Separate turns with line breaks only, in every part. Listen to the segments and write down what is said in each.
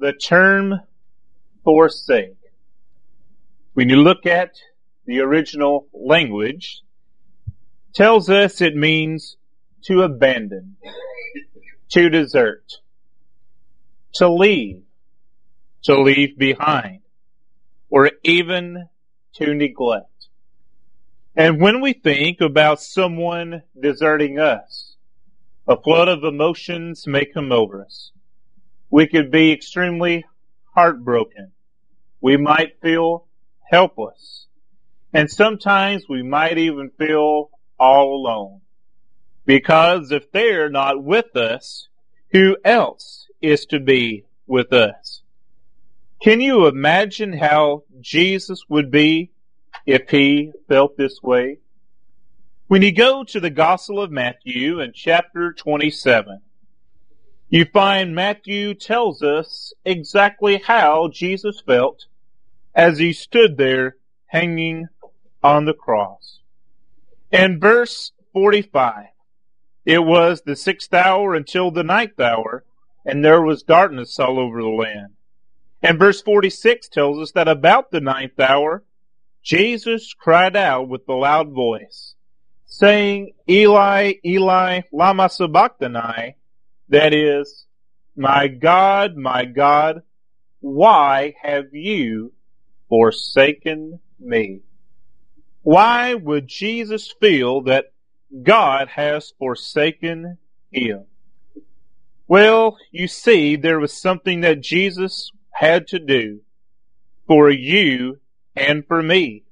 the term forsake. When you look at the original language, tells us it means to abandon, to desert, to leave, to leave behind, or even to neglect. And when we think about someone deserting us, a flood of emotions may come over us. We could be extremely heartbroken. We might feel helpless. And sometimes we might even feel all alone. Because if they're not with us, who else is to be with us? Can you imagine how Jesus would be if he felt this way? When you go to the Gospel of Matthew in chapter 27, you find Matthew tells us exactly how Jesus felt as he stood there hanging on the cross. In verse 45, it was the sixth hour until the ninth hour, and there was darkness all over the land. And verse 46 tells us that about the ninth hour, Jesus cried out with a loud voice, saying, Eli, Eli, lama sabachthani, that is, my God, my God, why have you forsaken me? Why would Jesus feel that God has forsaken him? Well, you see, there was something that Jesus had to do for you and for me.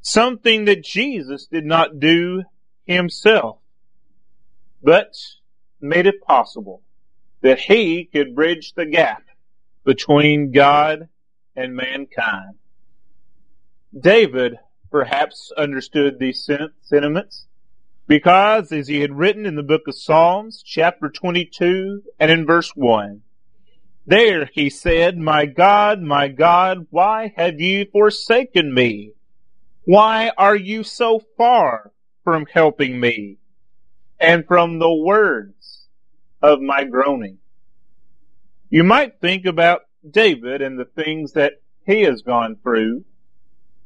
Something that Jesus did not do himself, but made it possible that he could bridge the gap between God and mankind. David perhaps understood these sentiments because as he had written in the book of Psalms, chapter 22 and in verse 1, there he said, My God, my God, why have you forsaken me? Why are you so far from helping me and from the words of my groaning. You might think about David and the things that he has gone through,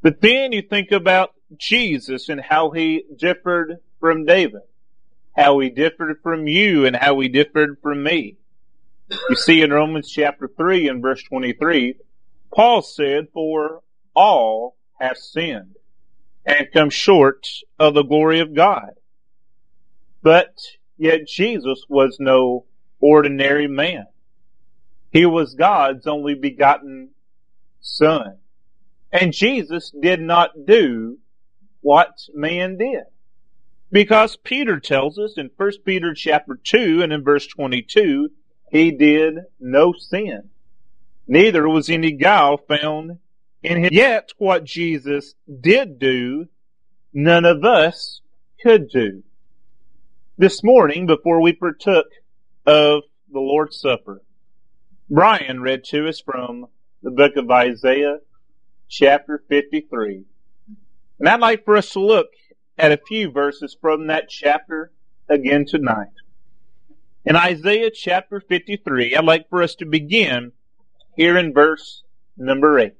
but then you think about Jesus and how he differed from David, how he differed from you and how he differed from me. You see in Romans chapter 3 and verse 23, Paul said, for all have sinned and come short of the glory of God. But Yet Jesus was no ordinary man. He was God's only begotten son. And Jesus did not do what man did. Because Peter tells us in 1 Peter chapter 2 and in verse 22, he did no sin. Neither was any guile found in him. Yet what Jesus did do, none of us could do this morning before we partook of the Lord's Supper. Brian read to us from the book of Isaiah, chapter 53. And I'd like for us to look at a few verses from that chapter again tonight. In Isaiah chapter 53, I'd like for us to begin here in verse number 8.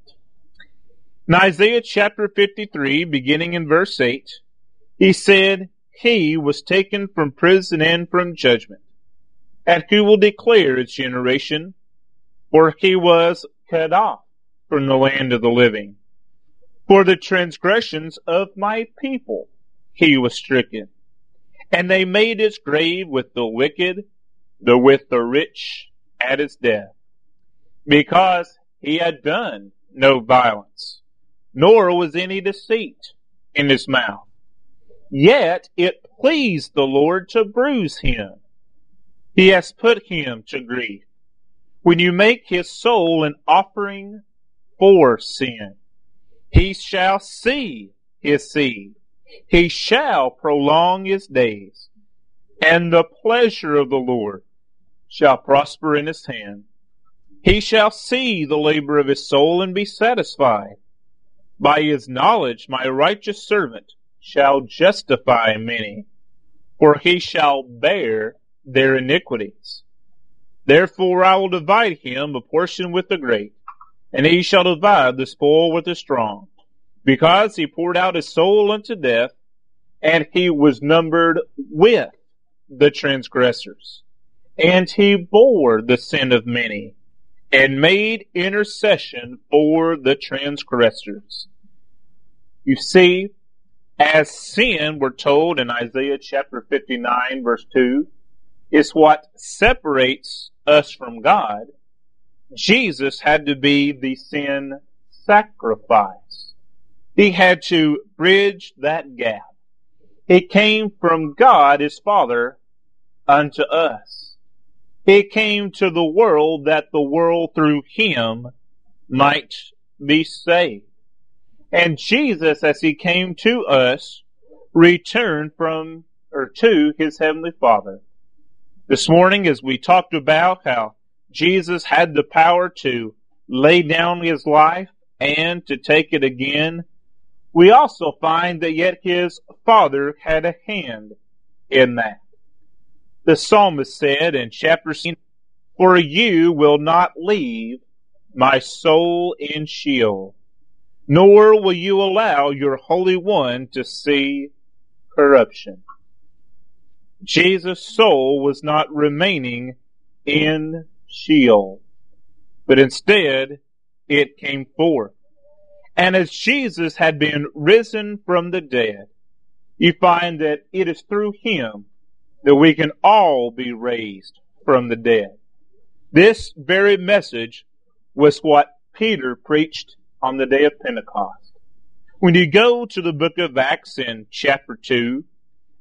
In Isaiah chapter 53, beginning in verse 8, he said, he was taken from prison and from judgment. And who will declare its generation? For he was cut off from the land of the living. For the transgressions of my people he was stricken. And they made his grave with the wicked, the with the rich at his death. Because he had done no violence, nor was any deceit in his mouth. Yet it pleased the Lord to bruise him. He has put him to grief. When you make his soul an offering for sin, he shall see his seed. He shall prolong his days, and the pleasure of the Lord shall prosper in his hand. He shall see the labor of his soul and be satisfied. By his knowledge, my righteous servant shall justify many, for he shall bear their iniquities. Therefore I will divide him a portion with the great, and he shall divide the spoil with the strong, because he poured out his soul unto death, and he was numbered with the transgressors. And he bore the sin of many, and made intercession for the transgressors. You see, as sin, we're told in Isaiah chapter 59 verse 2, is what separates us from God, Jesus had to be the sin sacrifice. He had to bridge that gap. He came from God, his Father, unto us. He came to the world that the world through him might be saved. And Jesus, as he came to us, returned from or to his heavenly Father. This morning, as we talked about how Jesus had the power to lay down his life and to take it again, we also find that yet his Father had a hand in that. The psalmist said in chapter 6, For you will not leave my soul in Sheol nor will you allow your Holy One to see corruption. Jesus' soul was not remaining in Sheol, but instead it came forth. And as Jesus had been risen from the dead, you find that it is through him that we can all be raised from the dead. This very message was what Peter preached on the day of Pentecost. When you go to the book of Acts in chapter 2,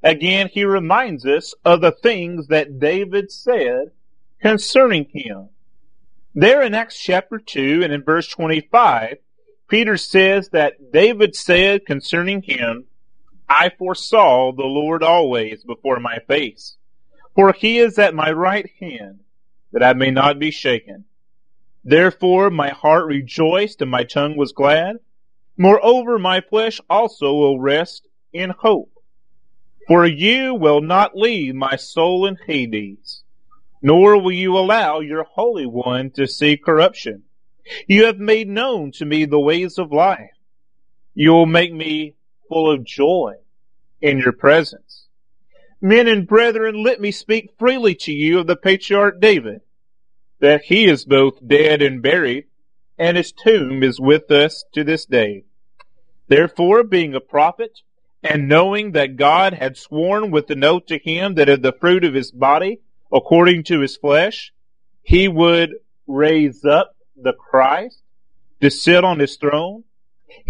again he reminds us of the things that David said concerning him. There in Acts chapter 2 and in verse 25, Peter says that David said concerning him, I foresaw the Lord always before my face, for he is at my right hand, that I may not be shaken. Therefore my heart rejoiced and my tongue was glad. Moreover, my flesh also will rest in hope. For you will not leave my soul in Hades, nor will you allow your Holy One to see corruption. You have made known to me the ways of life. You will make me full of joy in your presence. Men and brethren, let me speak freely to you of the patriarch David that he is both dead and buried, and his tomb is with us to this day. Therefore, being a prophet, and knowing that God had sworn with an oath to him that of the fruit of his body, according to his flesh, he would raise up the Christ to sit on his throne,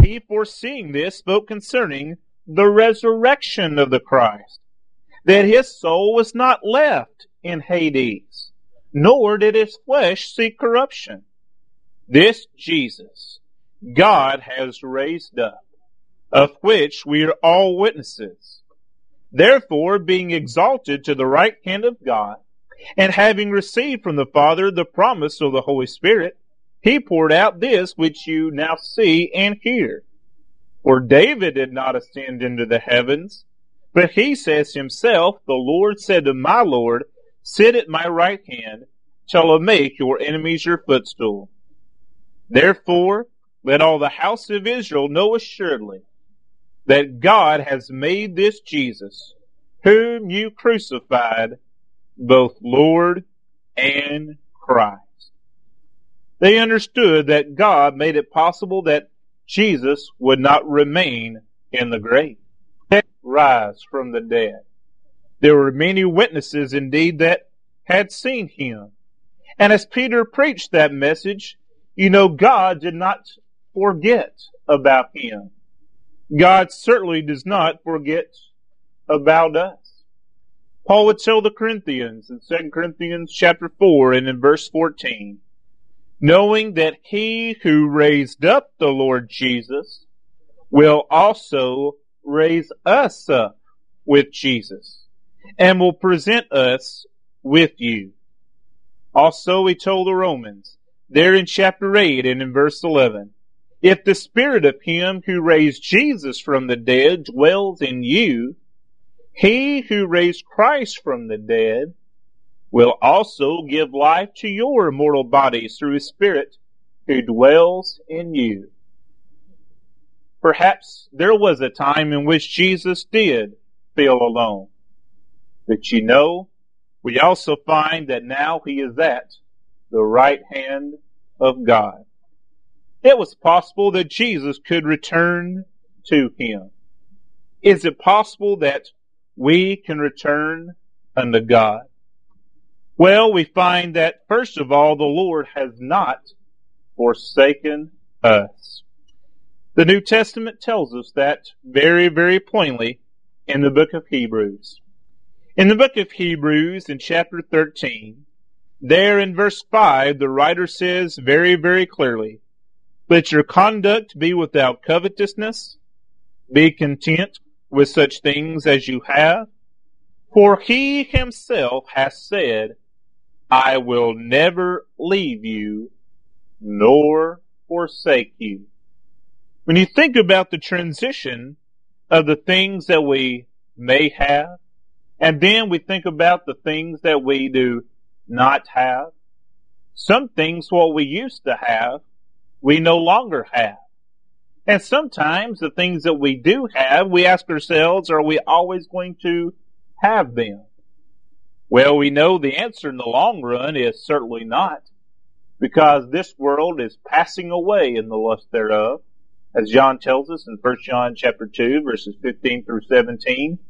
he foreseeing this spoke concerning the resurrection of the Christ, that his soul was not left in Hades nor did his flesh see corruption. This Jesus God has raised up, of which we are all witnesses. Therefore, being exalted to the right hand of God, and having received from the Father the promise of the Holy Spirit, he poured out this which you now see and hear. For David did not ascend into the heavens, but he says himself, The Lord said to my Lord, Sit at my right hand till I make your enemies your footstool. Therefore, let all the house of Israel know assuredly that God has made this Jesus, whom you crucified, both Lord and Christ. They understood that God made it possible that Jesus would not remain in the grave, rise from the dead. There were many witnesses indeed that had seen him and as Peter preached that message, you know, God did not forget about him. God certainly does not forget about us. Paul would tell the Corinthians in 2 Corinthians chapter 4 and in verse 14, knowing that he who raised up the Lord Jesus will also raise us up with Jesus and will present us with you. Also, he told the Romans, there in chapter 8 and in verse 11, if the spirit of him who raised Jesus from the dead dwells in you, he who raised Christ from the dead will also give life to your mortal bodies through his Spirit who dwells in you. Perhaps there was a time in which Jesus did feel alone. But you know, we also find that now he is at the right hand of God. It was possible that Jesus could return to him. Is it possible that we can return unto God? Well, we find that first of all, the Lord has not forsaken us. The New Testament tells us that very, very plainly in the book of Hebrews. In the book of Hebrews, in chapter 13, there in verse 5, the writer says very, very clearly, Let your conduct be without covetousness, be content with such things as you have, for he himself has said, I will never leave you nor forsake you. When you think about the transition of the things that we may have, and then we think about the things that we do not have, some things what we used to have, we no longer have. And sometimes the things that we do have, we ask ourselves, are we always going to have them? Well, we know the answer in the long run is certainly not because this world is passing away in the lust thereof, as John tells us in 1 John chapter 2, verses 15 through 17.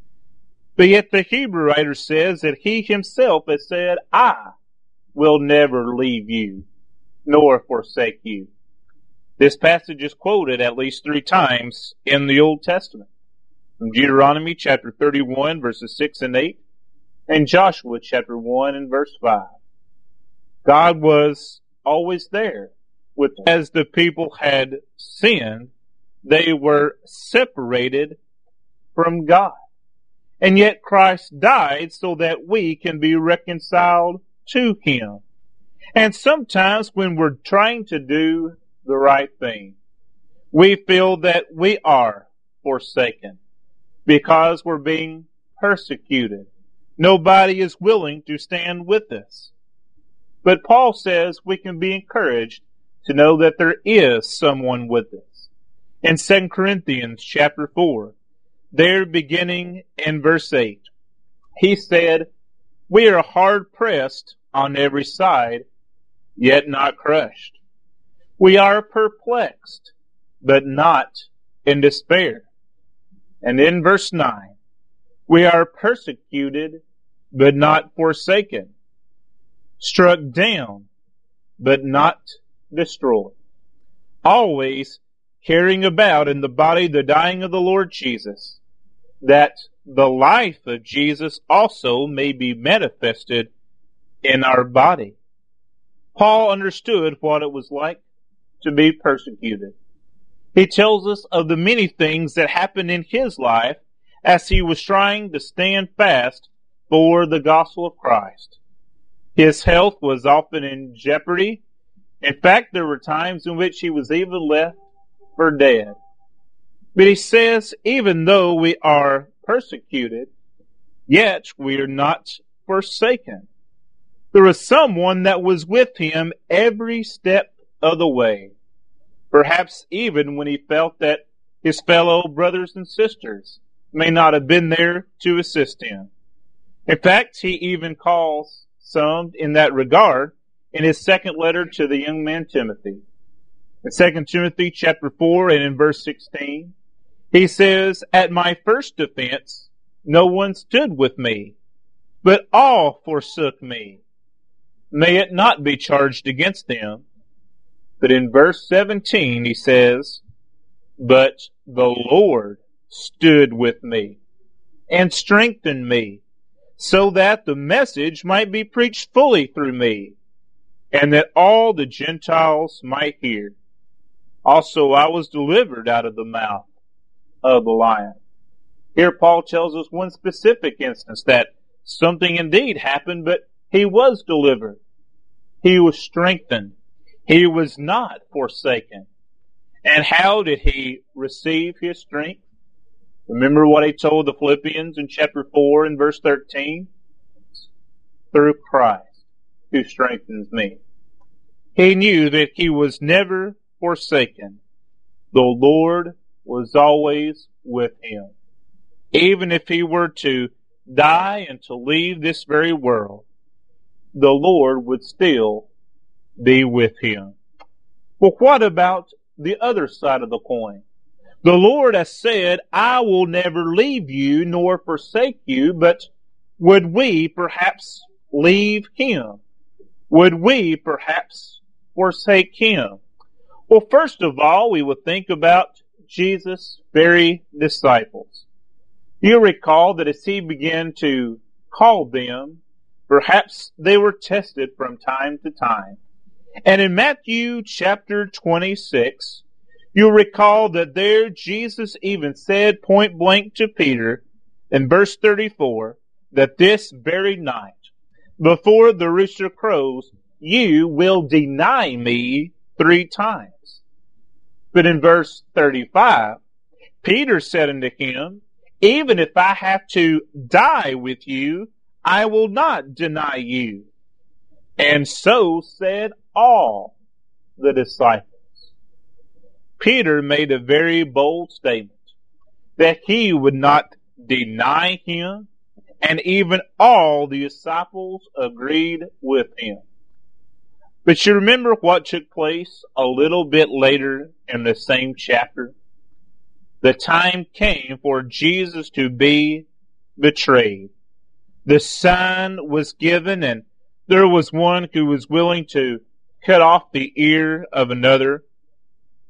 But yet the Hebrew writer says that he himself has said, I will never leave you, nor forsake you. This passage is quoted at least three times in the Old Testament. From Deuteronomy chapter 31 verses 6 and 8, and Joshua chapter 1 and verse 5. God was always there. With as the people had sinned, they were separated from God. And yet Christ died so that we can be reconciled to Him. And sometimes when we're trying to do the right thing, we feel that we are forsaken because we're being persecuted. Nobody is willing to stand with us. But Paul says we can be encouraged to know that there is someone with us. In 2 Corinthians chapter 4, there beginning in verse 8, he said, We are hard pressed on every side, yet not crushed. We are perplexed, but not in despair. And in verse 9, we are persecuted, but not forsaken struck down, but not destroyed. Always carrying about in the body the dying of the Lord Jesus, that the life of Jesus also may be manifested in our body. Paul understood what it was like to be persecuted. He tells us of the many things that happened in his life as he was trying to stand fast for the gospel of Christ. His health was often in jeopardy. In fact, there were times in which he was even left for dead. But he says, even though we are persecuted, yet we are not forsaken. There was someone that was with him every step of the way. Perhaps even when he felt that his fellow brothers and sisters may not have been there to assist him. In fact, he even calls some in that regard in his second letter to the young man Timothy. In 2 Timothy chapter 4 and in verse 16, he says, At my first defense, no one stood with me, but all forsook me. May it not be charged against them. But in verse 17, he says, But the Lord stood with me and strengthened me so that the message might be preached fully through me, and that all the Gentiles might hear. Also, I was delivered out of the mouth of the lion. Here, Paul tells us one specific instance that something indeed happened, but he was delivered. He was strengthened. He was not forsaken. And how did he receive his strength? Remember what he told the Philippians in chapter 4 and verse 13? through Christ who strengthens me. He knew that he was never forsaken. The Lord was always with him. Even if he were to die and to leave this very world, the Lord would still be with him. Well, what about the other side of the coin? The Lord has said, I will never leave you nor forsake you, but would we perhaps leave him? Would we perhaps forsake him? Well, first of all, we would think about Jesus' very disciples. You recall that as he began to call them, perhaps they were tested from time to time. And in Matthew chapter 26, you'll recall that there Jesus even said point blank to Peter in verse 34 that this very night, before the rooster crows, you will deny me three times. But in verse 35, Peter said unto him, even if I have to die with you, I will not deny you. And so said all the disciples. Peter made a very bold statement that he would not deny him, and even all the disciples agreed with him. But you remember what took place a little bit later in the same chapter? The time came for Jesus to be betrayed. The sign was given and there was one who was willing to cut off the ear of another.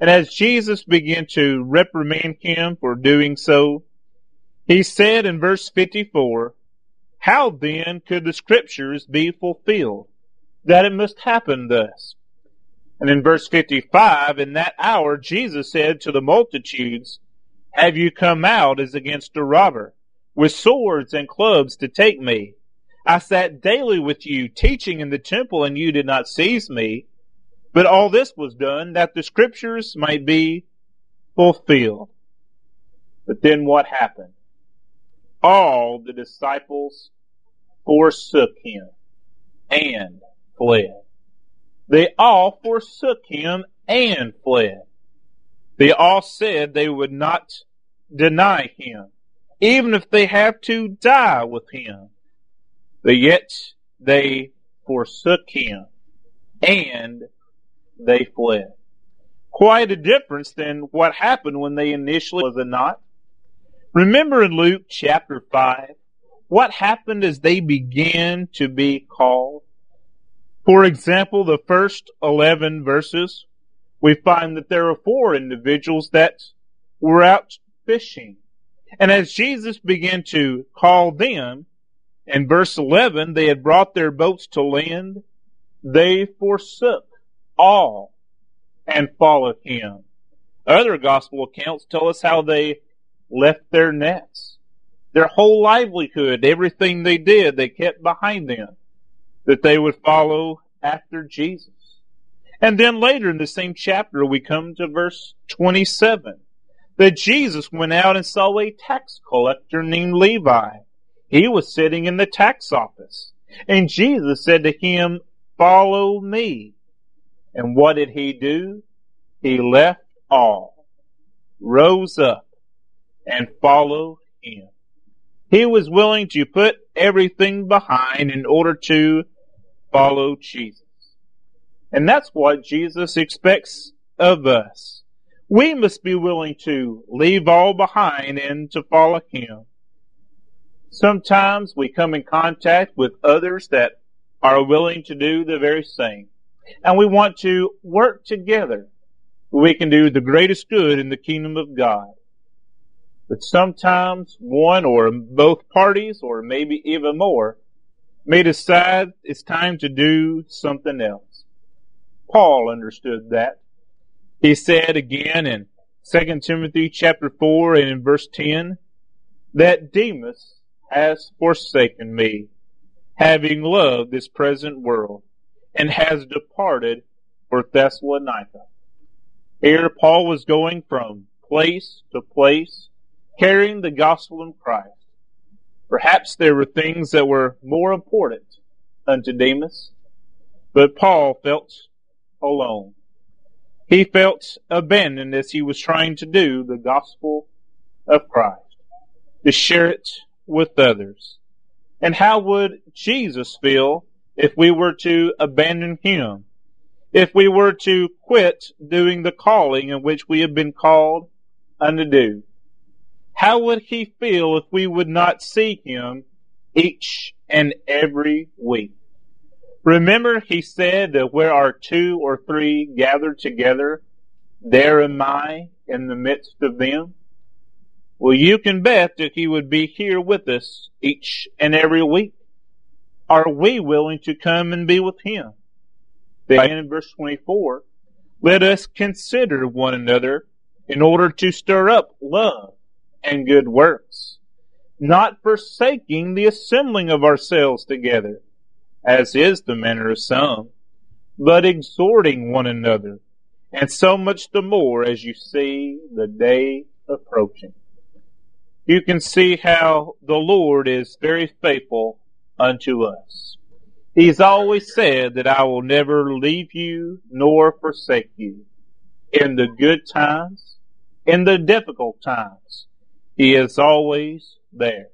And as Jesus began to reprimand him for doing so, he said in verse 54, How then could the scriptures be fulfilled, that it must happen thus? And in verse 55, in that hour Jesus said to the multitudes, Have you come out as against a robber, with swords and clubs to take me? I sat daily with you, teaching in the temple, and you did not seize me. But all this was done that the scriptures might be fulfilled. But then what happened? All the disciples forsook him and fled. They all forsook him and fled. They all said they would not deny him, even if they have to die with him. But yet they forsook him and they fled. Quite a difference than what happened when they initially was not? Remember in Luke chapter 5, what happened as they began to be called? For example, the first 11 verses, we find that there are four individuals that were out fishing. And as Jesus began to call them, in verse 11, they had brought their boats to land. They forsook all and followed him. Other gospel accounts tell us how they left their nets. Their whole livelihood, everything they did, they kept behind them that they would follow after Jesus. And then later in the same chapter, we come to verse 27 that Jesus went out and saw a tax collector named Levi he was sitting in the tax office. And Jesus said to him, follow me. And what did he do? He left all, rose up, and followed him. He was willing to put everything behind in order to follow Jesus. And that's what Jesus expects of us. We must be willing to leave all behind and to follow him. Sometimes we come in contact with others that are willing to do the very same. And we want to work together. We can do the greatest good in the kingdom of God. But sometimes one or both parties, or maybe even more, may decide it's time to do something else. Paul understood that. He said again in 2 Timothy chapter 4 and in verse 10 that Demas has forsaken me, having loved this present world, and has departed for Thessalonica. Here Paul was going from place to place, carrying the gospel of Christ. Perhaps there were things that were more important unto Demas, but Paul felt alone. He felt abandoned as he was trying to do the gospel of Christ, to share it with others. And how would Jesus feel if we were to abandon him? If we were to quit doing the calling in which we have been called unto do? How would he feel if we would not see him each and every week? Remember, he said that where are two or three gathered together, there am I in the midst of them. Well, you can bet that he would be here with us each and every week. Are we willing to come and be with him? Then in verse 24, let us consider one another in order to stir up love and good works, not forsaking the assembling of ourselves together, as is the manner of some, but exhorting one another, and so much the more as you see the day approaching. You can see how the Lord is very faithful unto us. He's always said that I will never leave you nor forsake you. In the good times, in the difficult times, He is always there.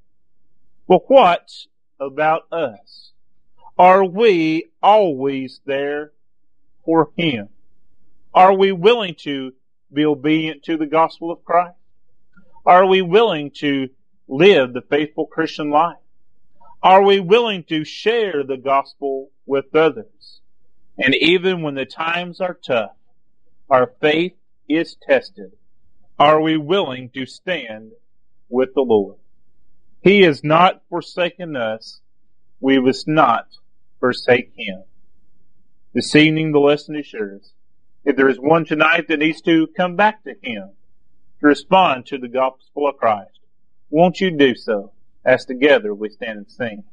But what about us? Are we always there for Him? Are we willing to be obedient to the gospel of Christ? Are we willing to live the faithful Christian life? Are we willing to share the gospel with others? And even when the times are tough, our faith is tested. Are we willing to stand with the Lord? He has not forsaken us. We must not forsake Him. This evening, the lesson assures if there is one tonight that needs to come back to Him, to respond to the gospel of Christ, won't you do so? as together we stand and sing.